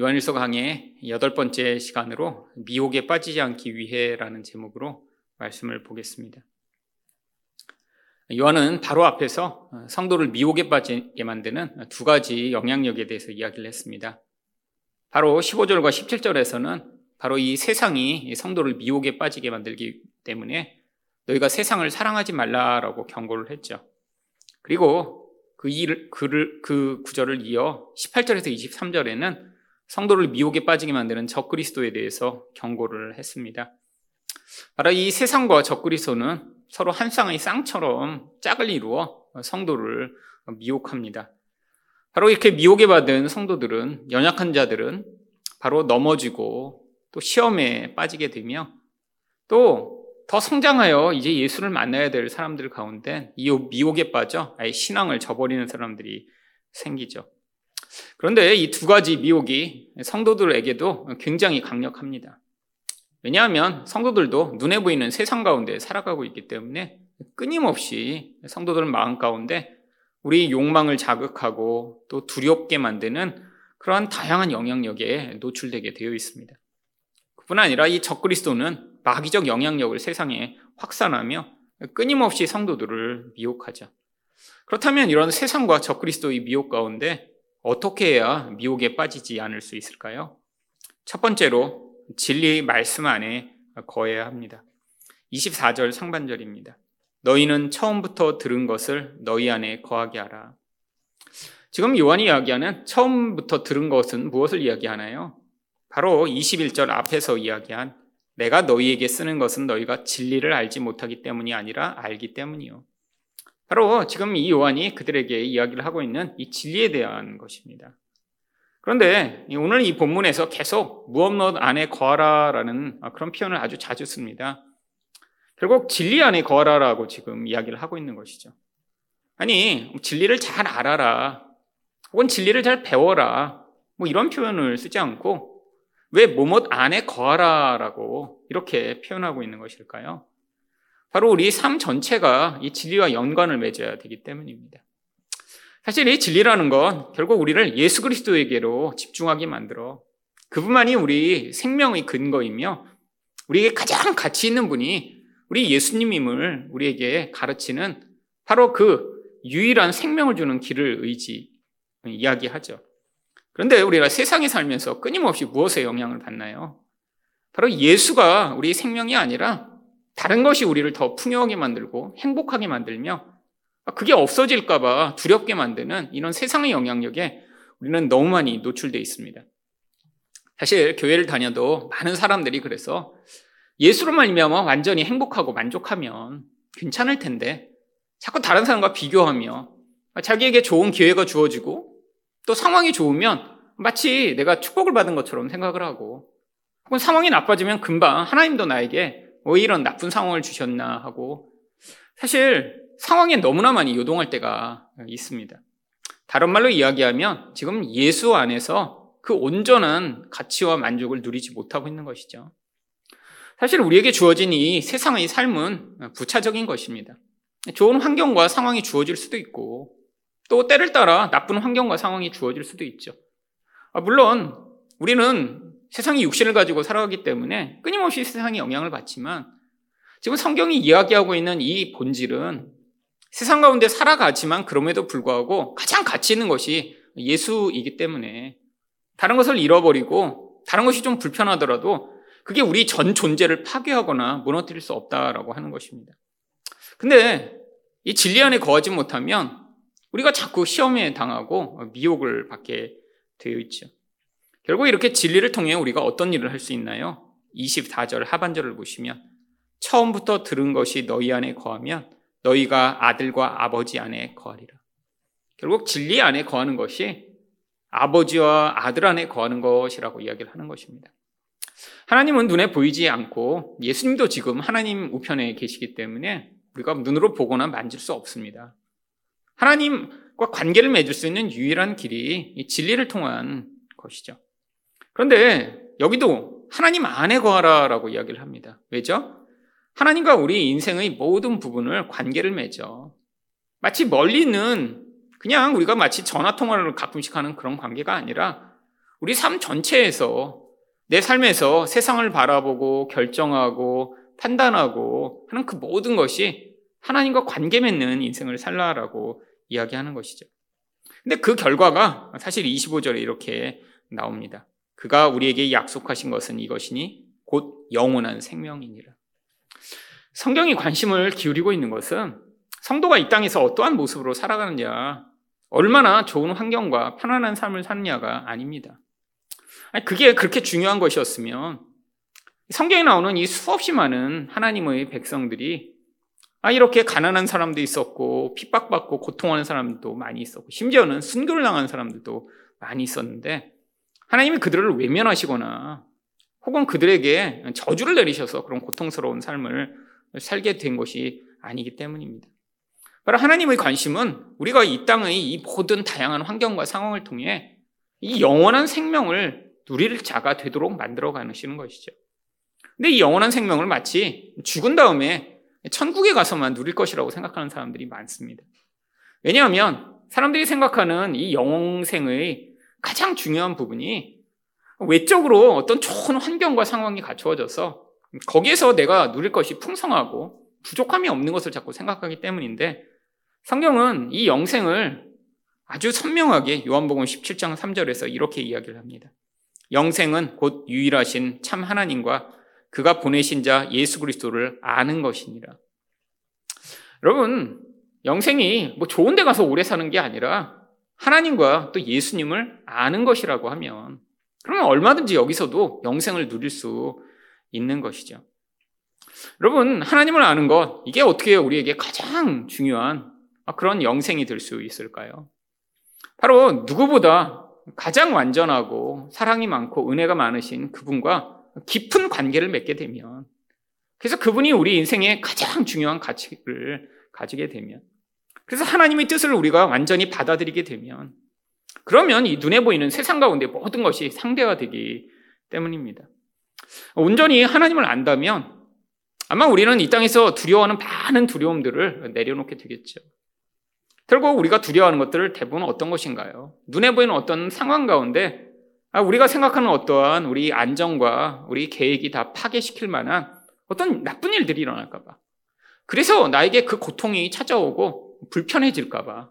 요한일서 강의 여덟 번째 시간으로 미혹에 빠지지 않기 위해라는 제목으로 말씀을 보겠습니다. 요한은 바로 앞에서 성도를 미혹에 빠지게 만드는 두 가지 영향력에 대해서 이야기를 했습니다. 바로 15절과 17절에서는 바로 이 세상이 성도를 미혹에 빠지게 만들기 때문에 너희가 세상을 사랑하지 말라라고 경고를 했죠. 그리고 그 일, 그를, 그 구절을 이어 18절에서 23절에는 성도를 미혹에 빠지게 만드는 적그리스도에 대해서 경고를 했습니다. 바로 이 세상과 적그리스도는 서로 한 쌍의 쌍처럼 짝을 이루어 성도를 미혹합니다. 바로 이렇게 미혹에 받은 성도들은 연약한 자들은 바로 넘어지고 또 시험에 빠지게 되며 또 더 성장하여 이제 예수를 만나야 될 사람들 가운데 이 미혹에 빠져 아예 신앙을 저버리는 사람들이 생기죠. 그런데 이 두 가지 미혹이 성도들에게도 굉장히 강력합니다. 왜냐하면 성도들도 눈에 보이는 세상 가운데 살아가고 있기 때문에 끊임없이 성도들 마음 가운데 우리 욕망을 자극하고 또 두렵게 만드는 그러한 다양한 영향력에 노출되게 되어 있습니다. 그뿐 아니라 이 적그리스도는 마귀적 영향력을 세상에 확산하며 끊임없이 성도들을 미혹하죠. 그렇다면 이런 세상과 적그리스도의 미혹 가운데 어떻게 해야 미혹에 빠지지 않을 수 있을까요? 첫 번째로 진리의 말씀 안에 거해야 합니다. 24절 상반절입니다. 너희는 처음부터 들은 것을 너희 안에 거하게 하라. 지금 요한이 이야기하는 처음부터 들은 것은 무엇을 이야기하나요? 바로 21절 앞에서 이야기한 내가 너희에게 쓰는 것은 너희가 진리를 알지 못하기 때문이 아니라 알기 때문이요. 바로 지금 이 요한이 그들에게 이야기를 하고 있는 이 진리에 대한 것입니다. 그런데 오늘 이 본문에서 계속 무엇 너 안에 거하라라는 그런 표현을 아주 자주 씁니다. 결국 진리 안에 거하라라고 지금 이야기를 하고 있는 것이죠. 아니, 진리를 잘 알아라. 혹은 진리를 잘 배워라. 뭐 이런 표현을 쓰지 않고 왜 뭐뭇 안에 거하라라고 이렇게 표현하고 있는 것일까요? 바로 우리 삶 전체가 이 진리와 연관을 맺어야 되기 때문입니다. 사실 이 진리라는 건 결국 우리를 예수 그리스도에게로 집중하게 만들어 그분만이 우리 생명의 근거이며 우리에게 가장 가치 있는 분이 우리 예수님임을 우리에게 가르치는 바로 그 유일한 생명을 주는 길을 의지 이야기하죠. 그런데 우리가 세상에 살면서 끊임없이 무엇에 영향을 받나요? 바로 예수가 우리 생명이 아니라 다른 것이 우리를 더 풍요하게 만들고 행복하게 만들며 그게 없어질까봐 두렵게 만드는 이런 세상의 영향력에 우리는 너무 많이 노출되어 있습니다. 사실 교회를 다녀도 많은 사람들이 그래서 예수로만 말미암아 완전히 행복하고 만족하면 괜찮을 텐데 자꾸 다른 사람과 비교하며 자기에게 좋은 기회가 주어지고 또 상황이 좋으면 마치 내가 축복을 받은 것처럼 생각을 하고 혹은 상황이 나빠지면 금방 하나님도 나에게 왜 이런 나쁜 상황을 주셨나 하고 사실 상황에 너무나 많이 요동할 때가 있습니다. 다른 말로 이야기하면 지금 예수 안에서 그 온전한 가치와 만족을 누리지 못하고 있는 것이죠. 사실 우리에게 주어진 이 세상의 삶은 부차적인 것입니다. 좋은 환경과 상황이 주어질 수도 있고 또 때를 따라 나쁜 환경과 상황이 주어질 수도 있죠. 아, 물론 우리는 세상이 육신을 가지고 살아가기 때문에 끊임없이 세상에 영향을 받지만 지금 성경이 이야기하고 있는 이 본질은 세상 가운데 살아가지만 그럼에도 불구하고 가장 가치 있는 것이 예수이기 때문에 다른 것을 잃어버리고 다른 것이 좀 불편하더라도 그게 우리 전 존재를 파괴하거나 무너뜨릴 수 없다라고 하는 것입니다. 근데 이 진리 안에 거하지 못하면 우리가 자꾸 시험에 당하고 미혹을 받게 되어 있죠. 결국 이렇게 진리를 통해 우리가 어떤 일을 할 수 있나요? 24절 하반절을 보시면 처음부터 들은 것이 너희 안에 거하면 너희가 아들과 아버지 안에 거하리라. 결국 진리 안에 거하는 것이 아버지와 아들 안에 거하는 것이라고 이야기를 하는 것입니다. 하나님은 눈에 보이지 않고 예수님도 지금 하나님 우편에 계시기 때문에 우리가 눈으로 보거나 만질 수 없습니다. 하나님과 관계를 맺을 수 있는 유일한 길이 진리를 통한 것이죠. 그런데 여기도 하나님 안에 거하라라고 이야기를 합니다. 왜죠? 하나님과 우리 인생의 모든 부분을 관계를 맺어. 마치 멀리 있는 그냥 우리가 마치 전화 통화를 가끔씩 하는 그런 관계가 아니라 우리 삶 전체에서 내 삶에서 세상을 바라보고 결정하고 판단하고 하는 그 모든 것이 하나님과 관계 맺는 인생을 살라라고 이야기하는 것이죠. 근데 그 결과가 사실 25절에 이렇게 나옵니다. 그가 우리에게 약속하신 것은 이것이니 곧 영원한 생명이니라. 성경이 관심을 기울이고 있는 것은 성도가 이 땅에서 어떠한 모습으로 살아가느냐, 얼마나 좋은 환경과 편안한 삶을 사느냐가 아닙니다. 아니, 그게 그렇게 중요한 것이었으면 성경에 나오는 이 수없이 많은 하나님의 백성들이 아, 이렇게 가난한 사람도 있었고, 핍박받고 고통하는 사람도 많이 있었고, 심지어는 순교를 당한 사람들도 많이 있었는데, 하나님이 그들을 외면하시거나, 혹은 그들에게 저주를 내리셔서 그런 고통스러운 삶을 살게 된 것이 아니기 때문입니다. 바로 하나님의 관심은 우리가 이 땅의 이 모든 다양한 환경과 상황을 통해 이 영원한 생명을 누릴 자가 되도록 만들어 가시는 것이죠. 근데 이 영원한 생명을 마치 죽은 다음에 천국에 가서만 누릴 것이라고 생각하는 사람들이 많습니다. 왜냐하면 사람들이 생각하는 이 영생의 가장 중요한 부분이 외적으로 어떤 좋은 환경과 상황이 갖추어져서 거기에서 내가 누릴 것이 풍성하고 부족함이 없는 것을 자꾸 생각하기 때문인데 성경은 이 영생을 아주 선명하게 요한복음 17장 3절에서 이렇게 이야기를 합니다. 영생은 곧 유일하신 참 하나님과 그가 보내신 자 예수 그리스도를 아는 것이니라. 여러분, 영생이 뭐 좋은 데 가서 오래 사는 게 아니라 하나님과 또 예수님을 아는 것이라고 하면 그러면 얼마든지 여기서도 영생을 누릴 수 있는 것이죠. 여러분, 하나님을 아는 것, 이게 어떻게 우리에게 가장 중요한 그런 영생이 될 수 있을까요? 바로 누구보다 가장 완전하고 사랑이 많고 은혜가 많으신 그분과 깊은 관계를 맺게 되면 그래서 그분이 우리 인생의 가장 중요한 가치를 가지게 되면 그래서 하나님의 뜻을 우리가 완전히 받아들이게 되면 그러면 이 눈에 보이는 세상 가운데 모든 것이 상대화되기 때문입니다. 온전히 하나님을 안다면 아마 우리는 이 땅에서 두려워하는 많은 두려움들을 내려놓게 되겠죠. 결국 우리가 두려워하는 것들을 대부분 어떤 것인가요? 눈에 보이는 어떤 상황 가운데 아, 우리가 생각하는 어떠한 우리 안정과 우리 계획이 다 파괴시킬 만한 어떤 나쁜 일들이 일어날까봐. 그래서 나에게 그 고통이 찾아오고 불편해질까봐.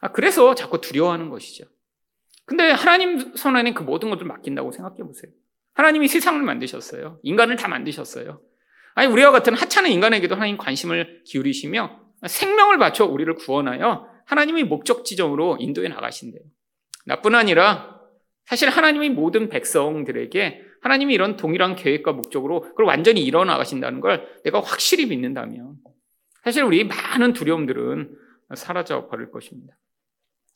아, 그래서 자꾸 두려워하는 것이죠. 근데 하나님 손 안에 그 모든 것을 맡긴다고 생각해 보세요. 하나님이 세상을 만드셨어요. 인간을 다 만드셨어요. 아니, 우리와 같은 하찮은 인간에게도 하나님 관심을 기울이시며 생명을 바쳐 우리를 구원하여 하나님의 목적 지점으로 인도해 나가신대요. 나뿐 아니라 사실 하나님의 모든 백성들에게 하나님이 이런 동일한 계획과 목적으로 그걸 완전히 이뤄 나가신다는 걸 내가 확실히 믿는다면 사실 우리 많은 두려움들은 사라져 버릴 것입니다.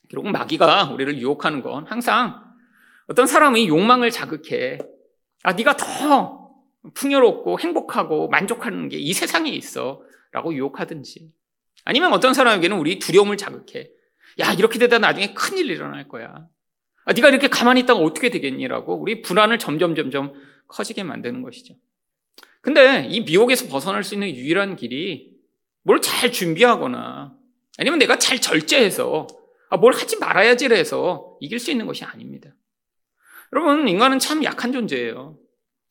결국 마귀가 우리를 유혹하는 건 항상 어떤 사람의 욕망을 자극해 아 네가 더 풍요롭고 행복하고 만족하는 게 이 세상에 있어라고 유혹하든지 아니면 어떤 사람에게는 우리 두려움을 자극해 야 이렇게 되다 나중에 큰일 일어날 거야 아, 네가 이렇게 가만히 있다가 어떻게 되겠니라고 우리 불안을 점점 점점 커지게 만드는 것이죠. 근데 이 미혹에서 벗어날 수 있는 유일한 길이 뭘 잘 준비하거나 아니면 내가 잘 절제해서 아, 뭘 하지 말아야지를 해서 이길 수 있는 것이 아닙니다. 여러분, 인간은 참 약한 존재예요.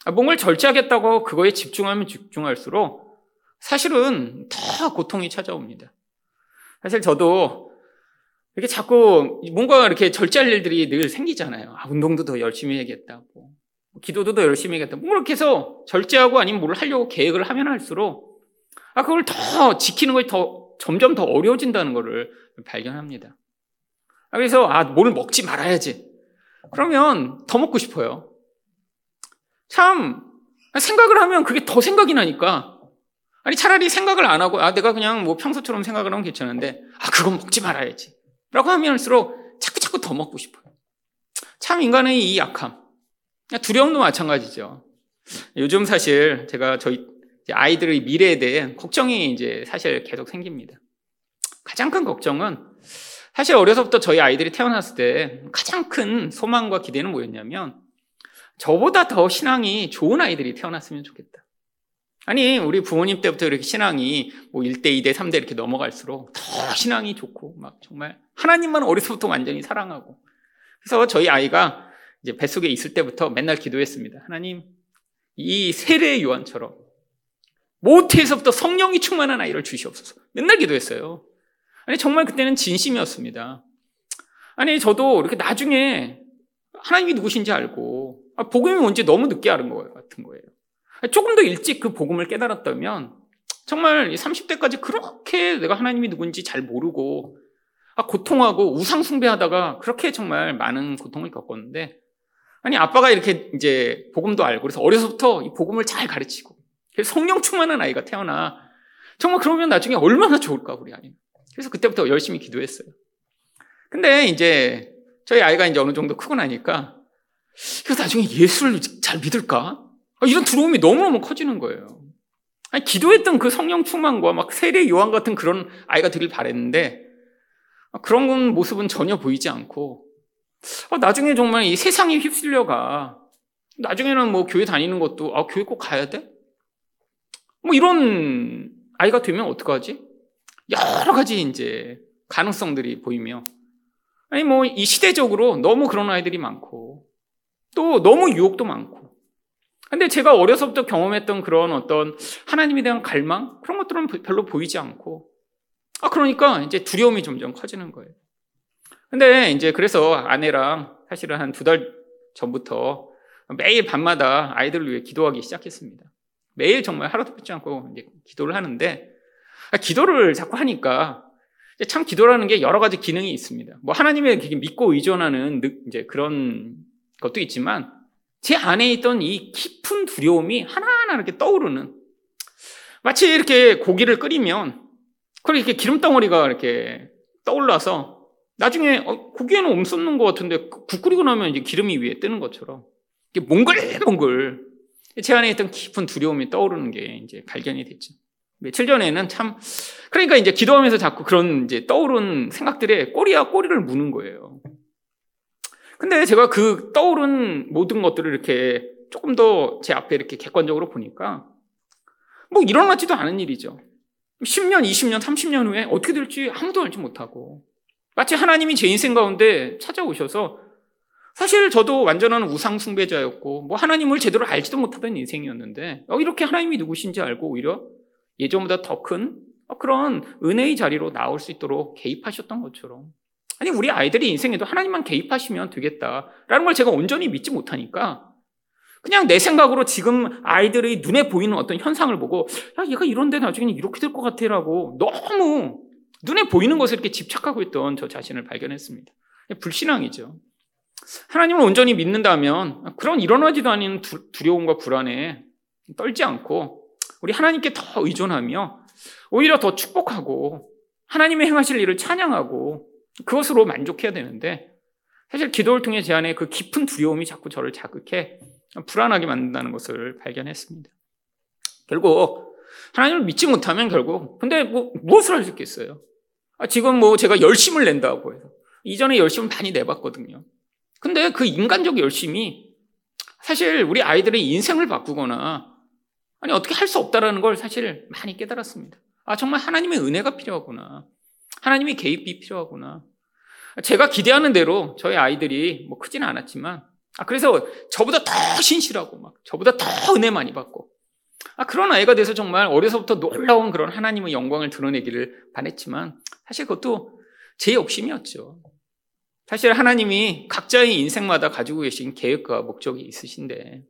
아, 뭔가를 절제하겠다고 그거에 집중하면 집중할수록 사실은 더 고통이 찾아옵니다. 사실 저도 이렇게 자꾸 뭔가 이렇게 절제할 일들이 늘 생기잖아요. 아, 운동도 더 열심히 해야겠다고. 기도도 더 열심히 해야겠다. 뭐 이렇게 절제하고 아니면 뭘 하려고 계획을 하면 할수록 아, 그걸 더 지키는 것이 더 점점 더 어려워진다는 것을 발견합니다. 아, 그래서 아, 뭘 먹지 말아야지. 그러면 더 먹고 싶어요. 참 생각을 하면 그게 더 생각이 나니까 아니 차라리 생각을 안 하고 아 내가 그냥 뭐 평소처럼 생각을 하면 괜찮은데 아 그건 먹지 말아야지. 라고 하면 할수록 자꾸 자꾸 더 먹고 싶어요. 참 인간의 이 약함. 두려움도 마찬가지죠. 요즘 사실 제가 저희 아이들의 미래에 대해 걱정이 이제 사실 계속 생깁니다. 가장 큰 걱정은 사실 어려서부터 저희 아이들이 태어났을 때 가장 큰 소망과 기대는 뭐였냐면 저보다 더 신앙이 좋은 아이들이 태어났으면 좋겠다. 아니, 우리 부모님 때부터 이렇게 신앙이 뭐 1대, 2대, 3대 이렇게 넘어갈수록 더 신앙이 좋고, 막 정말 하나님만 어려서부터 완전히 사랑하고. 그래서 저희 아이가 이제 뱃속에 있을 때부터 맨날 기도했습니다. 하나님, 이 세례 요한처럼 모태에서부터 성령이 충만한 아이를 주시옵소서. 맨날 기도했어요. 아니, 정말 그때는 진심이었습니다. 아니, 저도 이렇게 나중에 하나님이 누구신지 알고, 아, 복음이 뭔지 너무 늦게 알은 것 같은 거예요. 조금 더 일찍 그 복음을 깨달았다면, 정말 30대까지 그렇게 내가 하나님이 누군지 잘 모르고, 아, 고통하고 우상숭배하다가 그렇게 정말 많은 고통을 겪었는데, 아니, 아빠가 이렇게 이제 복음도 알고, 그래서 어려서부터 이 복음을 잘 가르치고, 성령 충만한 아이가 태어나, 정말 그러면 나중에 얼마나 좋을까, 우리 아이는. 그래서 그때부터 열심히 기도했어요. 근데 이제 저희 아이가 이제 어느 정도 크고 나니까, 그래서 나중에 예수를 잘 믿을까? 아, 이런 두려움이 너무너무 커지는 거예요. 아니, 기도했던 그 성령 충만과 막 세례 요한 같은 그런 아이가 되길 바랬는데, 아, 그런 모습은 전혀 보이지 않고, 아, 나중에 정말 이 세상에 휩쓸려가, 나중에는 뭐 교회 다니는 것도, 아, 교회 꼭 가야 돼? 뭐 이런 아이가 되면 어떡하지? 여러 가지 이제 가능성들이 보이며, 아니 뭐 이 시대적으로 너무 그런 아이들이 많고, 또 너무 유혹도 많고, 근데 제가 어려서부터 경험했던 그런 어떤 하나님에 대한 갈망? 그런 것들은 별로 보이지 않고, 아, 그러니까 이제 두려움이 점점 커지는 거예요. 근데 이제 그래서 아내랑 사실은 한 두 달 전부터 매일 밤마다 아이들을 위해 기도하기 시작했습니다. 매일 정말 하루도 빼지 않고 이제 기도를 하는데, 아, 기도를 자꾸 하니까 참 기도라는 게 여러 가지 기능이 있습니다. 뭐 하나님의 믿고 의존하는 이제 그런 것도 있지만 제 안에 있던 이 깊은 두려움이 하나하나 이렇게 떠오르는 마치 이렇게 고기를 끓이면 그걸 이렇게 기름 덩어리가 이렇게 떠올라서 나중에 어, 고기에는 없었는 것 같은데 국 끓이고 나면 이제 기름이 위에 뜨는 것처럼 이게 몽글몽글 제 안에 있던 깊은 두려움이 떠오르는 게 이제 발견이 됐죠. 며칠 전에는 참 그러니까 이제 기도하면서 자꾸 그런 이제 떠오른 생각들에 꼬리와 꼬리를 무는 거예요. 근데 제가 그 떠오른 모든 것들을 이렇게 조금 더 제 앞에 이렇게 객관적으로 보니까 뭐 일어나지도 않은 일이죠. 10년, 20년, 30년 후에 어떻게 될지 아무도 알지 못하고 마치 하나님이 제 인생 가운데 찾아오셔서 사실 저도 완전한 우상 숭배자였고 뭐 하나님을 제대로 알지도 못하던 인생이었는데 어, 이렇게 하나님이 누구신지 알고 오히려 예전보다 더 큰 그런 은혜의 자리로 나올 수 있도록 개입하셨던 것처럼 아니, 우리 아이들이 인생에도 하나님만 개입하시면 되겠다라는 걸 제가 온전히 믿지 못하니까 그냥 내 생각으로 지금 아이들의 눈에 보이는 어떤 현상을 보고 야, 얘가 이런데 나중에는 이렇게 될 것 같아라고 너무 눈에 보이는 것을 이렇게 집착하고 있던 저 자신을 발견했습니다. 불신앙이죠. 하나님을 온전히 믿는다면 그런 일어나지도 않은 두려움과 불안에 떨지 않고 우리 하나님께 더 의존하며 오히려 더 축복하고 하나님의 행하실 일을 찬양하고 그것으로 만족해야 되는데 사실 기도를 통해 제 안에 그 깊은 두려움이 자꾸 저를 자극해 불안하게 만든다는 것을 발견했습니다. 결국 하나님을 믿지 못하면 결국 근데 뭐 무엇을 할 수 있겠어요? 아, 지금 뭐 제가 열심을 낸다고 해서 이전에 열심을 많이 내봤거든요. 근데 그 인간적 열심이 사실 우리 아이들의 인생을 바꾸거나 아니 어떻게 할 수 없다라는 걸 사실 많이 깨달았습니다. 아 정말 하나님의 은혜가 필요하구나. 하나님의 개입이 필요하구나. 제가 기대하는 대로 저희 아이들이 뭐 크지는 않았지만, 아, 그래서 저보다 더 신실하고 막, 저보다 더 은혜 많이 받고, 아, 그런 아이가 돼서 정말 어려서부터 놀라운 그런 하나님의 영광을 드러내기를 바랬지만, 사실 그것도 제 욕심이었죠. 사실 하나님이 각자의 인생마다 가지고 계신 계획과 목적이 있으신데,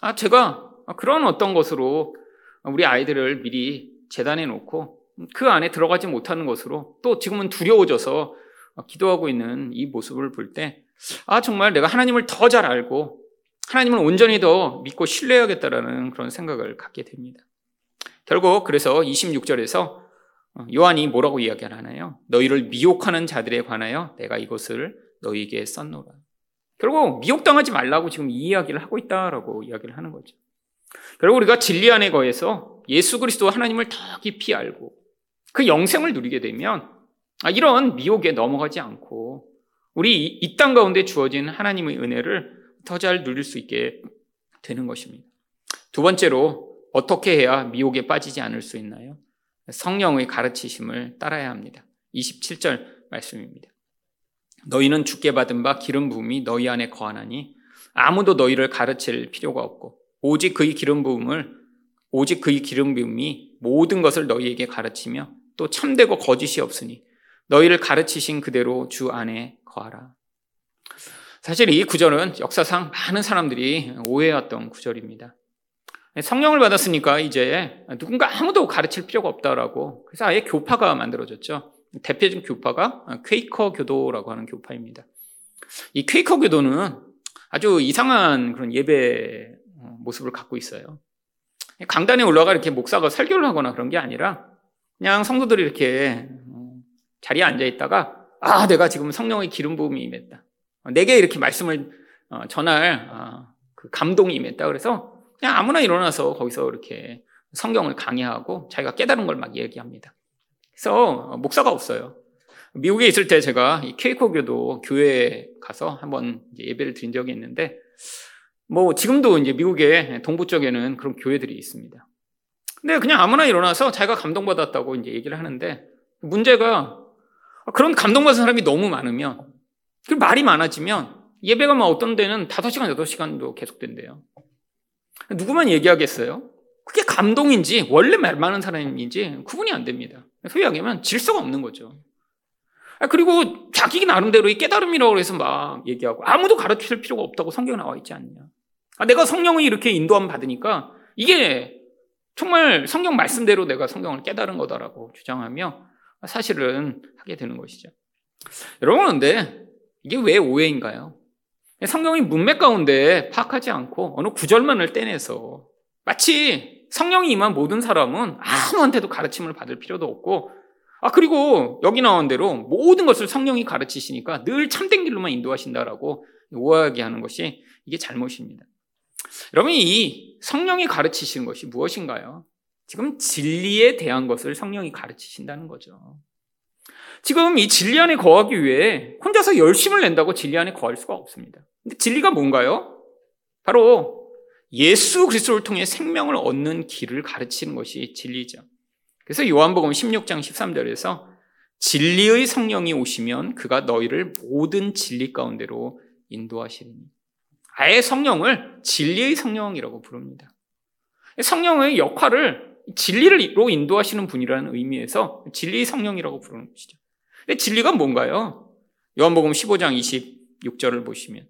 아, 제가 그런 어떤 것으로 우리 아이들을 미리 재단해 놓고 그 안에 들어가지 못하는 것으로 또 지금은 두려워져서 기도하고 있는 이 모습을 볼 때, 아, 정말 내가 하나님을 더 잘 알고 하나님을 온전히 더 믿고 신뢰하겠다라는 그런 생각을 갖게 됩니다. 결국 그래서 26절에서 요한이 뭐라고 이야기를 하나요? 너희를 미혹하는 자들에 관하여 내가 이것을 너희에게 썼노라. 결국 미혹당하지 말라고 지금 이 이야기를 하고 있다라고 이야기를 하는 거죠. 결국 우리가 진리 안에 거해서 예수 그리스도 하나님을 더 깊이 알고 그 영생을 누리게 되면 아, 이런 미혹에 넘어가지 않고 우리 이 땅 가운데 주어진 하나님의 은혜를 더 잘 누릴 수 있게 되는 것입니다. 두 번째로 어떻게 해야 미혹에 빠지지 않을 수 있나요? 성령의 가르치심을 따라야 합니다. 27절 말씀입니다. 너희는 죽게 받은 바 기름 부음이 너희 안에 거하나니 아무도 너희를 가르칠 필요가 없고 오직 그의 기름 부음을 오직 그의 기름 부음이 모든 것을 너희에게 가르치며 또 참되고 거짓이 없으니 너희를 가르치신 그대로 주 안에 거하라. 사실 이 구절은 역사상 많은 사람들이 오해했던 구절입니다. 성령을 받았으니까 이제 누군가 아무도 가르칠 필요가 없다라고 그래서 아예 교파가 만들어졌죠. 대표적인 교파가 퀘이커 교도라고 하는 교파입니다. 이 퀘이커 교도는 아주 이상한 그런 예배 모습을 갖고 있어요. 강단에 올라가 이렇게 목사가 설교를 하거나 그런 게 아니라 그냥 성도들이 이렇게 자리에 앉아 있다가 아 내가 지금 성령의 기름 부음이 임했다. 내게 이렇게 말씀을 어, 전할 아, 그 감동이 임했다. 그래서 그냥 아무나 일어나서 거기서 이렇게 성경을 강의하고 자기가 깨달은 걸 막 얘기합니다. 그래서 목사가 없어요. 미국에 있을 때 제가 케이코 교도 교회에 가서 한번 예배를 드린 적이 있는데 뭐 지금도 이제 미국의 동부 쪽에는 그런 교회들이 있습니다. 근데 그냥 아무나 일어나서 자기가 감동받았다고 이제 얘기를 하는데 문제가 그런 감동받은 사람이 너무 많으면 그 말이 많아지면 예배가 막 어떤 데는 5시간, 8시간도 계속된대요. 누구만 얘기하겠어요? 그게 감동인지 원래 말 많은 사람인지 구분이 안 됩니다. 소위 하면 질서가 없는 거죠. 아, 그리고 자기 나름대로 의 깨달음이라고 해서 막 얘기하고 아무도 가르칠 필요가 없다고 성경에 나와 있지 않냐. 아, 내가 성령을 이렇게 인도함 받으니까 이게 정말 성경 말씀대로 내가 성경을 깨달은 거다라고 주장하며 사실은 하게 되는 것이죠. 여러분, 근데 이게 왜 오해인가요? 성경이 문맥 가운데 파악하지 않고 어느 구절만을 떼내서 마치 성령이 임한 모든 사람은 아무한테도 가르침을 받을 필요도 없고 아 그리고 여기 나온 대로 모든 것을 성령이 가르치시니까 늘 참된 길로만 인도하신다라고 오해하게 하는 것이 이게 잘못입니다. 여러분 이 성령이 가르치시는 것이 무엇인가요? 지금 진리에 대한 것을 성령이 가르치신다는 거죠. 지금 이 진리 안에 거하기 위해 혼자서 열심을 낸다고 진리 안에 거할 수가 없습니다. 근데 진리가 뭔가요? 바로 예수 그리스도를 통해 생명을 얻는 길을 가르치는 것이 진리죠. 그래서 요한복음 16장 13절에서 진리의 성령이 오시면 그가 너희를 모든 진리 가운데로 인도하시리니. 아예 성령을 진리의 성령이라고 부릅니다. 성령의 역할을 진리로 인도하시는 분이라는 의미에서 진리의 성령이라고 부르는 것이죠. 근데 진리가 뭔가요? 요한복음 15장 26절을 보시면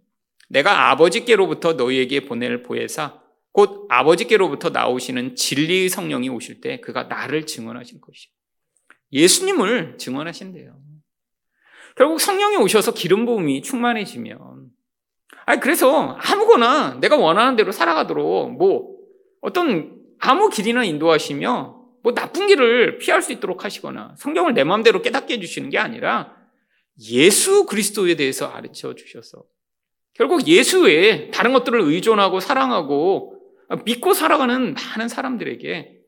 내가 아버지께로부터 너희에게 보낼 보혜사 곧 아버지께로부터 나오시는 진리의 성령이 오실 때 그가 나를 증언하실 것이요. 예수님을 증언하신대요. 결국 성령이 오셔서 기름 부음이 충만해지면 아니 그래서 아무거나 내가 원하는 대로 살아가도록 뭐 어떤 아무 길이나 인도하시며 뭐 나쁜 길을 피할 수 있도록 하시거나 성경을 내 마음대로 깨닫게 해 주시는 게 아니라 예수 그리스도에 대해서 가르쳐 주셔서 결국 예수 외에 다른 것들을 의존하고 사랑하고 믿고 살아가는 많은 사람들에게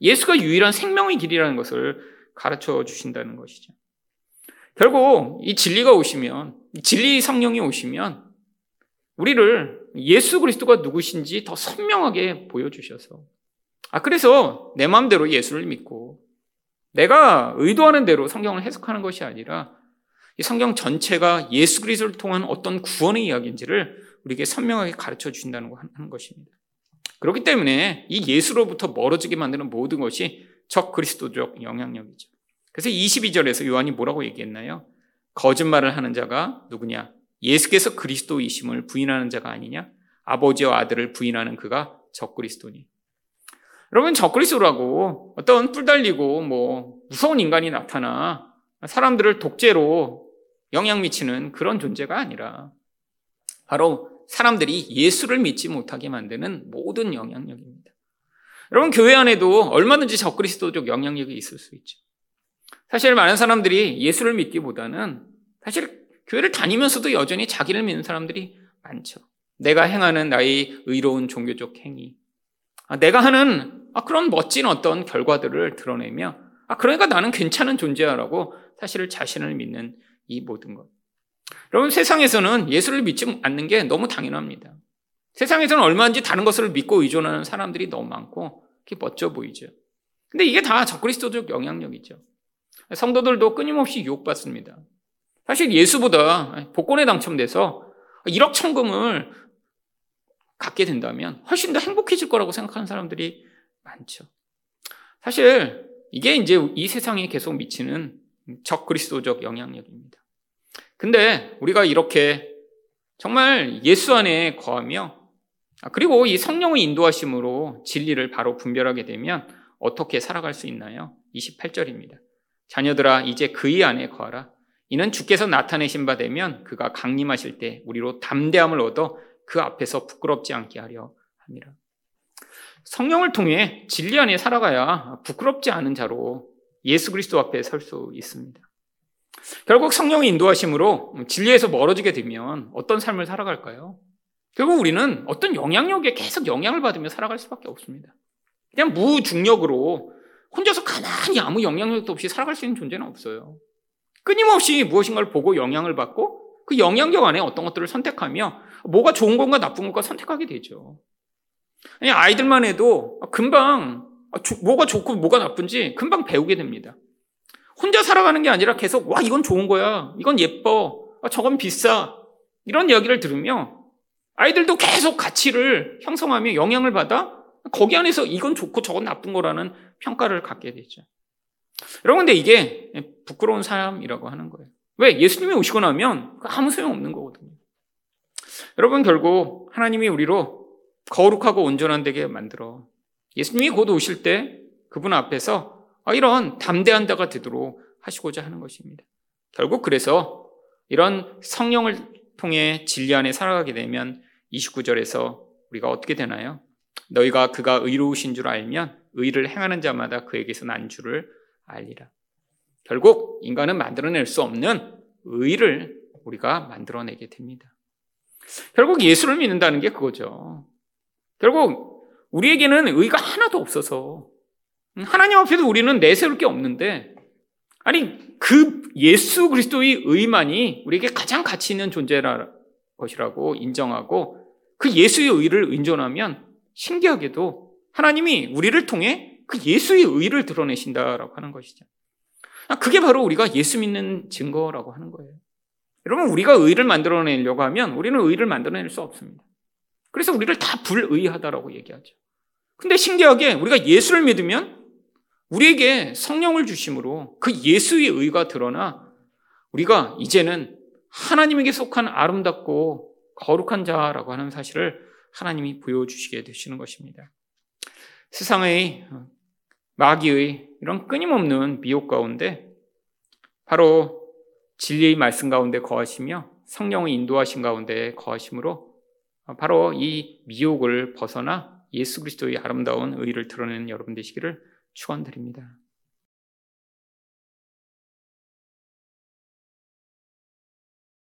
예수가 유일한 생명의 길이라는 것을 가르쳐 주신다는 것이죠. 결국 이 진리가 오시면, 진리 성령이 오시면 우리를 예수 그리스도가 누구신지 더 선명하게 보여주셔서 아, 그래서 내 마음대로 예수를 믿고 내가 의도하는 대로 성경을 해석하는 것이 아니라 이 성경 전체가 예수 그리스도를 통한 어떤 구원의 이야기인지를 우리에게 선명하게 가르쳐 주신다는 것입니다. 그렇기 때문에 이 예수로부터 멀어지게 만드는 모든 것이 적 그리스도적 영향력이죠. 그래서 22절에서 요한이 뭐라고 얘기했나요? 거짓말을 하는 자가 누구냐? 예수께서 그리스도이심을 부인하는 자가 아니냐? 아버지와 아들을 부인하는 그가 적 그리스도니. 여러분 적 그리스도라고 어떤 뿔 달리고 뭐 무서운 인간이 나타나 사람들을 독재로 영향 미치는 그런 존재가 아니라 바로 사람들이 예수를 믿지 못하게 만드는 모든 영향력입니다. 여러분 교회 안에도 얼마든지 적그리스도적 영향력이 있을 수 있죠. 사실 많은 사람들이 예수를 믿기보다는 사실 교회를 다니면서도 여전히 자기를 믿는 사람들이 많죠. 내가 행하는 나의 의로운 종교적 행위, 아, 내가 하는 아, 그런 멋진 어떤 결과들을 드러내며 아, 그러니까 나는 괜찮은 존재야라고 사실을 자신을 믿는 이 모든 것. 여러분 세상에서는 예수를 믿지 않는 게 너무 당연합니다. 세상에서는 얼마든지 다른 것을 믿고 의존하는 사람들이 너무 많고 그게 멋져 보이죠. 근데 이게 다 적그리스도적 영향력이죠. 성도들도 끊임없이 유혹받습니다. 사실 예수보다 복권에 당첨돼서 1억 천금을 갖게 된다면 훨씬 더 행복해질 거라고 생각하는 사람들이 많죠. 사실 이게 이제 이 세상에 계속 미치는 적 그리스도적 영향력입니다. 근데 우리가 이렇게 정말 예수 안에 거하며 아, 그리고 이 성령의 인도하심으로 진리를 바로 분별하게 되면 어떻게 살아갈 수 있나요? 28절입니다. 자녀들아 이제 그의 안에 거하라. 이는 주께서 나타내신 바 되면 그가 강림하실 때 우리로 담대함을 얻어 그 앞에서 부끄럽지 않게 하려 합니다. 성령을 통해 진리 안에 살아가야 부끄럽지 않은 자로 예수 그리스도 앞에 설 수 있습니다. 결국 성령의 인도하심으로 진리에서 멀어지게 되면 어떤 삶을 살아갈까요? 결국 우리는 어떤 영향력에 계속 영향을 받으며 살아갈 수밖에 없습니다. 그냥 무중력으로 혼자서 가만히 아무 영향력도 없이 살아갈 수 있는 존재는 없어요. 끊임없이 무엇인가를 보고 영향을 받고 그 영향력 안에 어떤 것들을 선택하며 뭐가 좋은 건가 나쁜 건가 선택하게 되죠. 아니, 아이들만 해도 금방 뭐가 좋고 뭐가 나쁜지 금방 배우게 됩니다. 혼자 살아가는 게 아니라 계속 와 이건 좋은 거야, 이건 예뻐, 아, 저건 비싸 이런 이야기를 들으며 아이들도 계속 가치를 형성하며 영향을 받아 거기 안에서 이건 좋고 저건 나쁜 거라는 평가를 갖게 되죠. 여러분, 근데 이게 부끄러운 삶이라고 하는 거예요. 왜? 예수님이 오시고 나면 아무 소용 없는 거거든요. 여러분, 결국 하나님이 우리로 거룩하고 온전한 되게 만들어 예수님이 곧 오실 때 그분 앞에서 이런 담대한 자가 되도록 하시고자 하는 것입니다. 결국 그래서 이런 성령을 통해 진리 안에 살아가게 되면 29절에서 우리가 어떻게 되나요? 너희가 그가 의로우신 줄 알면 의를 행하는 자마다 그에게서 난 줄을 알리라. 결국 인간은 만들어낼 수 없는 의를 우리가 만들어내게 됩니다. 결국 예수를 믿는다는 게 그거죠. 결국 우리에게는 의가 하나도 없어서 하나님 앞에도 우리는 내세울 게 없는데 아니 그 예수 그리스도의 의만이 우리에게 가장 가치 있는 존재라 것이라고 인정하고 그 예수의 의를 인정하면 신기하게도 하나님이 우리를 통해 그 예수의 의를 드러내신다라고 하는 것이죠. 아, 그게 바로 우리가 예수 믿는 증거라고 하는 거예요. 여러분, 우리가 의를 만들어내려고 하면 우리는 의를 만들어낼 수 없습니다. 그래서 우리를 다 불의하다라고 얘기하죠. 근데 신기하게 우리가 예수를 믿으면 우리에게 성령을 주심으로 그 예수의 의가 드러나 우리가 이제는 하나님에게 속한 아름답고 거룩한 자라고 하는 사실을 하나님이 보여주시게 되시는 것입니다. 세상의 마귀의 이런 끊임없는 미혹 가운데 바로 진리의 말씀 가운데 거하시며 성령의 인도하신 가운데 거하심으로 바로 이 미혹을 벗어나 예수 그리스도의 아름다운 의를 드러내는 여러분 되시기를 축원드립니다.